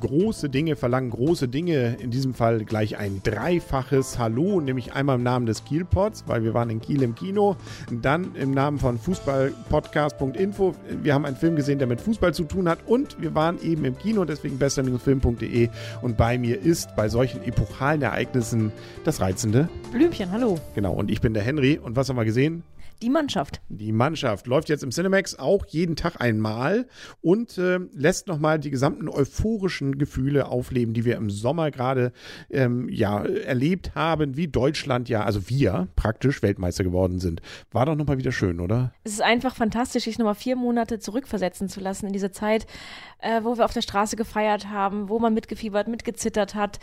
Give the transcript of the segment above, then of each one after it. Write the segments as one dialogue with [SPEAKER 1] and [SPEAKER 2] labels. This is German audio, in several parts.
[SPEAKER 1] Große Dinge verlangen große Dinge. In diesem Fall gleich ein dreifaches Hallo, nämlich einmal im Namen des Kielpods, weil wir waren in Kiel im Kino. Dann im Namen von Fußballpodcast.info. Wir haben einen Film gesehen, der mit Fußball zu tun hat und wir waren eben im Kino, deswegen bester-film.de. Und bei mir ist bei solchen epochalen Ereignissen das reizende
[SPEAKER 2] Blümchen, hallo.
[SPEAKER 1] Genau, und ich bin der Henry. Und was haben wir gesehen?
[SPEAKER 2] Die Mannschaft.
[SPEAKER 1] Die Mannschaft läuft jetzt im Cinemax auch jeden Tag einmal und äh, lässt nochmal die gesamten euphorischen Gefühle aufleben, die wir im Sommer gerade ähm, ja, erlebt haben, wie Deutschland ja, also wir praktisch Weltmeister geworden sind. War doch nochmal wieder schön, oder?
[SPEAKER 2] Es ist einfach fantastisch, sich nochmal vier Monate zurückversetzen zu lassen in diese Zeit, äh, wo wir auf der Straße gefeiert haben, wo man mitgefiebert, mitgezittert hat.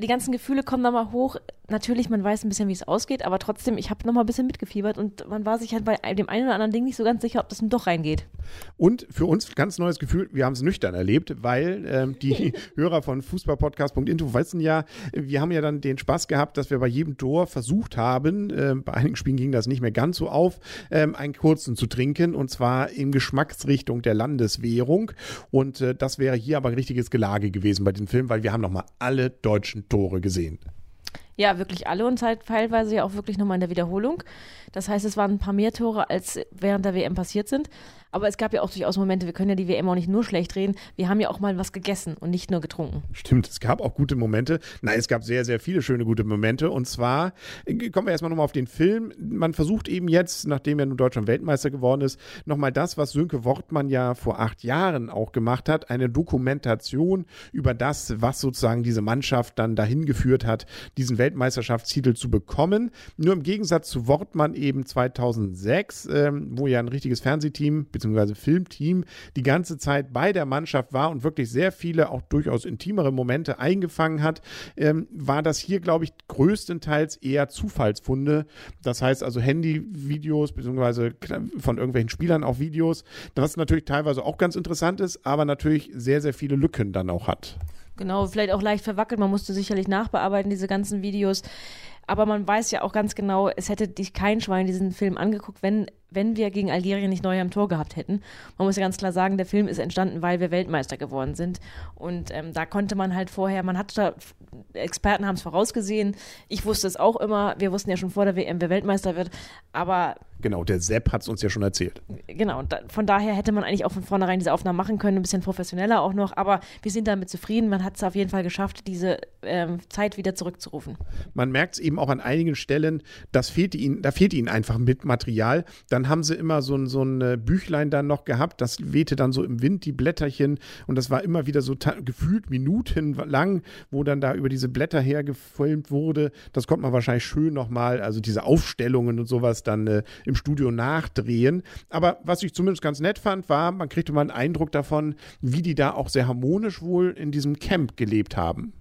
[SPEAKER 2] Die ganzen Gefühle kommen nochmal hoch. Natürlich, man weiß ein bisschen, wie es ausgeht, aber trotzdem, ich habe nochmal ein bisschen mitgefiebert und man war sich halt bei dem einen oder anderen Ding nicht so ganz sicher, ob das nun doch reingeht.
[SPEAKER 1] Und für uns ganz neues Gefühl, wir haben es nüchtern erlebt, weil ähm, die Hörer von Fußballpodcast.info wissen ja, wir haben ja dann den Spaß gehabt, dass wir bei jedem Tor versucht haben, äh, bei einigen Spielen ging das nicht mehr ganz so auf, ähm, einen kurzen zu trinken und zwar in Geschmacksrichtung der Landeswährung. Und äh, das wäre hier aber ein richtiges Gelage gewesen bei den Filmen, weil wir haben nochmal alle deutschen Tore gesehen.
[SPEAKER 2] Ja, wirklich alle und teilweise ja auch wirklich nochmal in der Wiederholung. Das heißt, es waren ein paar mehr Tore, als während der WM passiert sind. Aber es gab ja auch durchaus Momente, wir können ja die WM auch nicht nur schlecht reden, wir haben ja auch mal was gegessen und nicht nur getrunken.
[SPEAKER 1] Stimmt, es gab auch gute Momente. Nein, es gab sehr, sehr viele schöne gute Momente. Und zwar äh, kommen wir erstmal nochmal auf den Film. Man versucht eben jetzt, nachdem er nun Deutschland Weltmeister geworden ist, nochmal das, was Sönke Wortmann ja vor acht Jahren auch gemacht hat, eine Dokumentation über das, was sozusagen diese Mannschaft dann dahin geführt hat, diesen Weltmeisterschaftstitel zu bekommen. Nur im Gegensatz zu Wortmann eben 2006, ähm, wo ja ein richtiges Fernsehteam bzw. Filmteam die ganze Zeit bei der Mannschaft war und wirklich sehr viele auch durchaus intimere Momente eingefangen hat, ähm, war das hier, glaube ich, größtenteils eher Zufallsfunde. Das heißt also Handyvideos bzw. von irgendwelchen Spielern auch Videos, was natürlich teilweise auch ganz interessant ist, aber natürlich sehr, sehr viele Lücken dann auch hat.
[SPEAKER 2] Genau, vielleicht auch leicht verwackelt. Man musste sicherlich nachbearbeiten, diese ganzen Videos. Aber man weiß ja auch ganz genau, es hätte dich kein Schwein diesen Film angeguckt, wenn wenn wir gegen Algerien nicht neu am Tor gehabt hätten. Man muss ja ganz klar sagen, der Film ist entstanden, weil wir Weltmeister geworden sind. Und ähm, da konnte man halt vorher, man hat da, Experten haben es vorausgesehen. Ich wusste es auch immer. Wir wussten ja schon vor der WM, wer Weltmeister wird. Aber.
[SPEAKER 1] Genau, der Sepp hat es uns ja schon erzählt.
[SPEAKER 2] Genau, da, von daher hätte man eigentlich auch von vornherein diese Aufnahmen machen können, ein bisschen professioneller auch noch. Aber wir sind damit zufrieden. Man hat es auf jeden Fall geschafft, diese ähm, Zeit wieder zurückzurufen.
[SPEAKER 1] Man merkt es eben auch an einigen Stellen, das fehlt ihnen, da fehlt ihnen einfach mit Material. Dann dann haben sie immer so ein, so ein äh, Büchlein dann noch gehabt, das wehte dann so im Wind, die Blätterchen. Und das war immer wieder so gefühlt minutenlang, wo dann da über diese Blätter hergefilmt wurde. Das konnte man wahrscheinlich schön nochmal, also diese Aufstellungen und sowas dann äh, im Studio nachdrehen. Aber was ich zumindest ganz nett fand, war, man kriegte mal einen Eindruck davon, wie die da auch sehr harmonisch wohl in diesem Camp gelebt haben.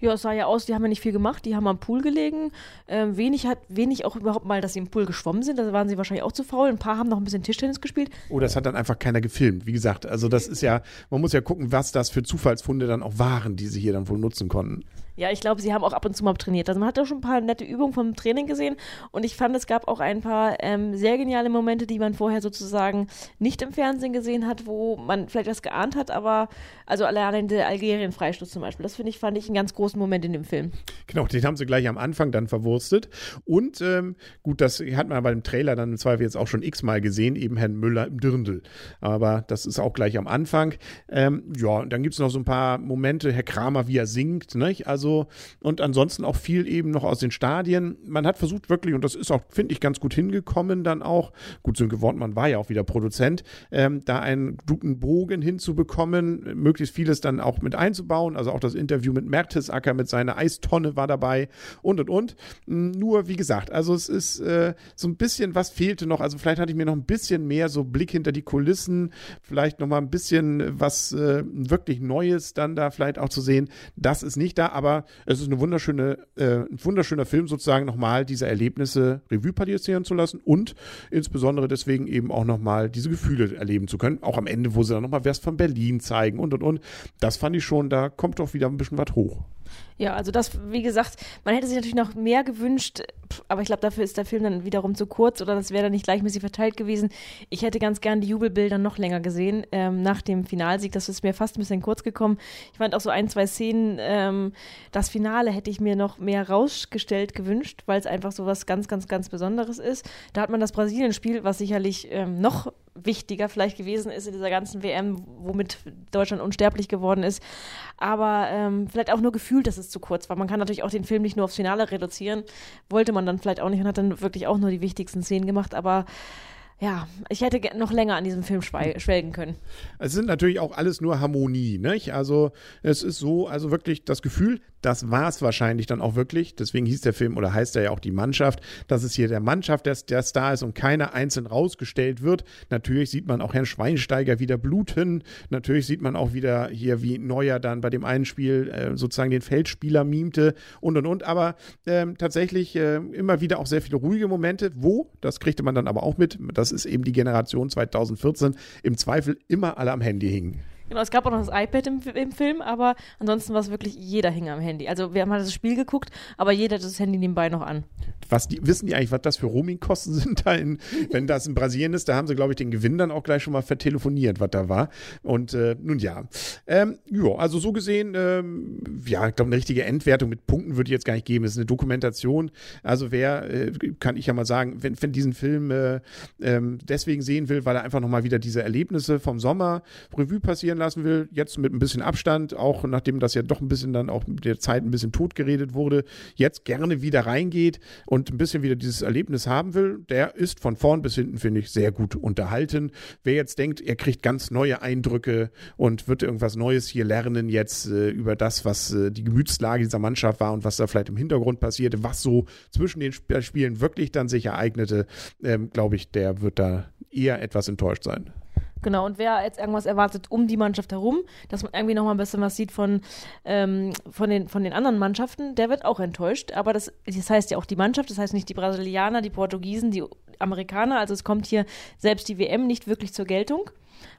[SPEAKER 2] Ja, es sah ja aus, die haben ja nicht viel gemacht, die haben am Pool gelegen. Ähm, wenig hat, wenig auch überhaupt mal, dass sie im Pool geschwommen sind, da waren sie wahrscheinlich auch zu faul. Ein paar haben noch ein bisschen Tischtennis gespielt.
[SPEAKER 1] Oh, das hat dann einfach keiner gefilmt. Wie gesagt, also das ist ja, man muss ja gucken, was das für Zufallsfunde dann auch waren, die sie hier dann wohl nutzen konnten.
[SPEAKER 2] Ja, ich glaube, sie haben auch ab und zu mal trainiert. Also man hat ja schon ein paar nette Übungen vom Training gesehen und ich fand, es gab auch ein paar ähm, sehr geniale Momente, die man vorher sozusagen nicht im Fernsehen gesehen hat, wo man vielleicht was geahnt hat, aber also allein der Algerien-Freistoß zum Beispiel, das finde ich, fand ich einen ganz großen Moment in dem Film.
[SPEAKER 1] Genau, den haben sie gleich am Anfang dann verwurstet und ähm, gut, das hat man bei dem Trailer dann im Zweifel jetzt auch schon x-mal gesehen, eben Herrn Müller im Dirndl. Aber das ist auch gleich am Anfang. Ähm, ja, und dann gibt es noch so ein paar Momente, Herr Kramer, wie er singt, nicht? Also so. Und ansonsten auch viel eben noch aus den Stadien. Man hat versucht wirklich, und das ist auch, finde ich, ganz gut hingekommen dann auch, gut, Sönke Wortmann war ja auch wieder Produzent, ähm, da einen guten Bogen hinzubekommen, möglichst vieles dann auch mit einzubauen. Also auch das Interview mit Mertesacker mit seiner Eistonne war dabei und und und. Nur, wie gesagt, also es ist äh, so ein bisschen, was fehlte noch. Also vielleicht hatte ich mir noch ein bisschen mehr so Blick hinter die Kulissen, vielleicht noch mal ein bisschen was äh, wirklich Neues dann da vielleicht auch zu sehen. Das ist nicht da, aber es ist eine wunderschöne, äh, ein wunderschöner Film sozusagen nochmal diese Erlebnisse Revue passieren zu lassen und insbesondere deswegen eben auch nochmal diese Gefühle erleben zu können. Auch am Ende, wo sie dann nochmal was von Berlin zeigen und und und. Das fand ich schon, da kommt doch wieder ein bisschen was hoch.
[SPEAKER 2] Ja, also das, wie gesagt, man hätte sich natürlich noch mehr gewünscht, aber ich glaube, dafür ist der Film dann wiederum zu kurz oder das wäre dann nicht gleichmäßig verteilt gewesen. Ich hätte ganz gern die Jubelbilder noch länger gesehen ähm, nach dem Finalsieg. Das ist mir fast ein bisschen kurz gekommen. Ich fand auch so ein, zwei Szenen, ähm, das Finale hätte ich mir noch mehr rausgestellt gewünscht, weil es einfach so was ganz, ganz, ganz Besonderes ist. Da hat man das Brasilien-Spiel, was sicherlich ähm, noch wichtiger vielleicht gewesen ist in dieser ganzen WM, womit Deutschland unsterblich geworden ist. Aber ähm, vielleicht auch nur gefühlt, dass es zu kurz war. Man kann natürlich auch den Film nicht nur aufs Finale reduzieren. Wollte man dann vielleicht auch nicht und hat dann wirklich auch nur die wichtigsten Szenen gemacht. Aber ja, ich hätte noch länger an diesem Film schwelgen können.
[SPEAKER 1] Es sind natürlich auch alles nur Harmonie, nicht? Also es ist so, also wirklich das Gefühl, das war es wahrscheinlich dann auch wirklich. Deswegen hieß der Film oder heißt er ja auch die Mannschaft, dass es hier der Mannschaft der, der Star ist und keiner einzeln rausgestellt wird. Natürlich sieht man auch Herrn Schweinsteiger wieder bluten. Natürlich sieht man auch wieder hier, wie Neuer dann bei dem einen Spiel äh, sozusagen den Feldspieler mimte und und und. Aber ähm, tatsächlich äh, immer wieder auch sehr viele ruhige Momente, wo, das kriegte man dann aber auch mit, das ist eben die Generation 2014, im Zweifel immer alle am Handy hingen.
[SPEAKER 2] Genau, es gab auch noch das iPad im, im Film, aber ansonsten war es wirklich, jeder hing am Handy. Also wir haben halt das Spiel geguckt, aber jeder hat das Handy nebenbei noch an.
[SPEAKER 1] Was die, wissen die eigentlich, was das für Roamingkosten sind da in, wenn das in Brasilien ist? Da haben sie, glaube ich, den Gewinn dann auch gleich schon mal vertelefoniert, was da war. Und äh, nun ja. Ähm, ja, also so gesehen, ähm, ja, ich glaube, eine richtige Endwertung mit Punkten würde ich jetzt gar nicht geben. Es ist eine Dokumentation. Also wer, äh, kann ich ja mal sagen, wenn, wenn diesen Film äh, ähm, deswegen sehen will, weil er einfach nochmal wieder diese Erlebnisse vom Sommer Revue passieren passieren lassen will, jetzt mit ein bisschen Abstand, auch nachdem das ja doch ein bisschen dann auch mit der Zeit ein bisschen totgeredet wurde, jetzt gerne wieder reingeht und ein bisschen wieder dieses Erlebnis haben will, der ist von vorn bis hinten, finde ich, sehr gut unterhalten. Wer jetzt denkt, er kriegt ganz neue Eindrücke und wird irgendwas Neues hier lernen jetzt äh, über das, was äh, die Gemütslage dieser Mannschaft war und was da vielleicht im Hintergrund passierte, was so zwischen den Sp Spielen wirklich dann sich ereignete, ähm, glaube ich, der wird da eher etwas enttäuscht sein.
[SPEAKER 2] Genau, und wer jetzt irgendwas erwartet um die Mannschaft herum, dass man irgendwie nochmal ein bisschen was sieht von, ähm, von, den, von den anderen Mannschaften, der wird auch enttäuscht. Aber das, das heißt ja auch die Mannschaft, das heißt nicht die Brasilianer, die Portugiesen, die Amerikaner. Also es kommt hier selbst die WM nicht wirklich zur Geltung.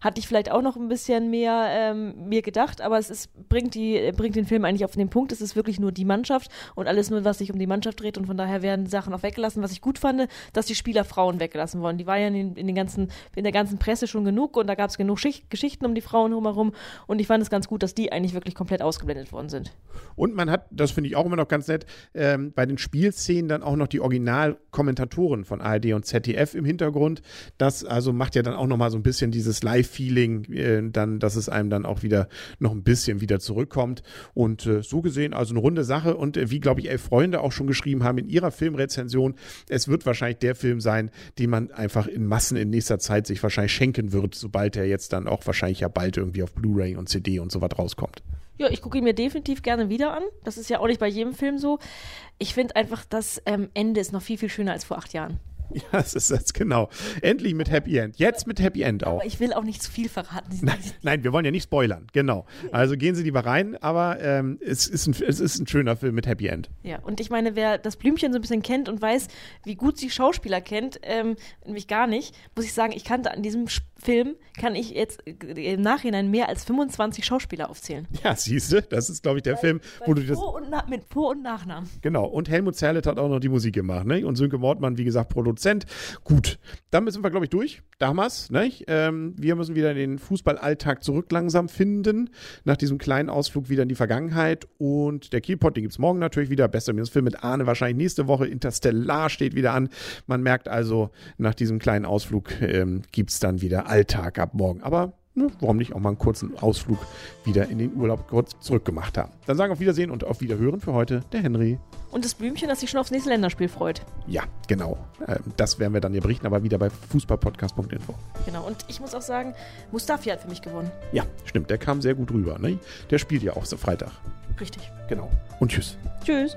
[SPEAKER 2] Hatte ich vielleicht auch noch ein bisschen mehr ähm, mir gedacht, aber es ist, bringt, die, bringt den Film eigentlich auf den Punkt. Es ist wirklich nur die Mannschaft und alles nur, was sich um die Mannschaft dreht. Und von daher werden Sachen auch weggelassen. Was ich gut fand, dass die Spieler Frauen weggelassen wurden. Die war ja in, in, den ganzen, in der ganzen Presse schon genug und da gab es genug Schicht, Geschichten um die Frauen drumherum. Und ich fand es ganz gut, dass die eigentlich wirklich komplett ausgeblendet worden sind.
[SPEAKER 1] Und man hat, das finde ich auch immer noch ganz nett, ähm, bei den Spielszenen dann auch noch die Originalkommentatoren von ARD und ZDF im Hintergrund. Das also macht ja dann auch nochmal so ein bisschen dieses Live-Feeling, äh, dann, dass es einem dann auch wieder noch ein bisschen wieder zurückkommt. Und äh, so gesehen, also eine runde Sache. Und äh, wie, glaube ich, elf Freunde auch schon geschrieben haben in ihrer Filmrezension, es wird wahrscheinlich der Film sein, den man einfach in Massen in nächster Zeit sich wahrscheinlich schenken wird, sobald er jetzt dann auch wahrscheinlich ja bald irgendwie auf Blu-ray und CD und so was rauskommt.
[SPEAKER 2] Ja, ich gucke ihn mir definitiv gerne wieder an. Das ist ja auch nicht bei jedem Film so. Ich finde einfach, das ähm, Ende ist noch viel, viel schöner als vor acht Jahren.
[SPEAKER 1] Ja, das ist das genau. Endlich mit Happy End. Jetzt mit Happy End auch.
[SPEAKER 2] Aber ich will auch nicht zu viel verraten.
[SPEAKER 1] Nein, nein, wir wollen ja nicht spoilern. Genau. Also gehen Sie lieber rein, aber ähm, es, ist ein, es ist ein schöner Film mit Happy End.
[SPEAKER 2] Ja, und ich meine, wer das Blümchen so ein bisschen kennt und weiß, wie gut sie Schauspieler kennt, ähm, nämlich gar nicht, muss ich sagen, ich kannte an diesem Film, kann ich jetzt im Nachhinein mehr als 25 Schauspieler aufzählen.
[SPEAKER 1] Ja, siehst du, das ist, glaube ich, der bei, Film,
[SPEAKER 2] bei wo du das. Und mit Vor- und Nachnamen.
[SPEAKER 1] Genau, und Helmut Zerlett hat auch noch die Musik gemacht, ne? Und Sönke Mordmann, wie gesagt, Produzent Prozent. Gut, dann sind wir, glaube ich, durch. Damals, ne? Ähm, wir müssen wieder den Fußballalltag zurück langsam finden, nach diesem kleinen Ausflug wieder in die Vergangenheit. Und der Kielpot, den gibt es morgen natürlich wieder. Bester Film mit Arne wahrscheinlich nächste Woche. Interstellar steht wieder an. Man merkt also, nach diesem kleinen Ausflug ähm, gibt es dann wieder Alltag ab morgen. Aber ne, warum nicht auch mal einen kurzen Ausflug wieder in den Urlaub kurz zurückgemacht haben. Dann sagen auf Wiedersehen und auf Wiederhören für heute der Henry.
[SPEAKER 2] Und das Blümchen, das sich schon aufs nächste Länderspiel freut.
[SPEAKER 1] Ja, genau. Ähm, das werden wir dann hier berichten, aber wieder bei fußballpodcast.info.
[SPEAKER 2] Genau, und ich muss auch sagen, Mustafi hat für mich gewonnen.
[SPEAKER 1] Ja, stimmt, der kam sehr gut rüber. Ne? Der spielt ja auch so Freitag.
[SPEAKER 2] Richtig.
[SPEAKER 1] Genau. Und tschüss.
[SPEAKER 2] Tschüss.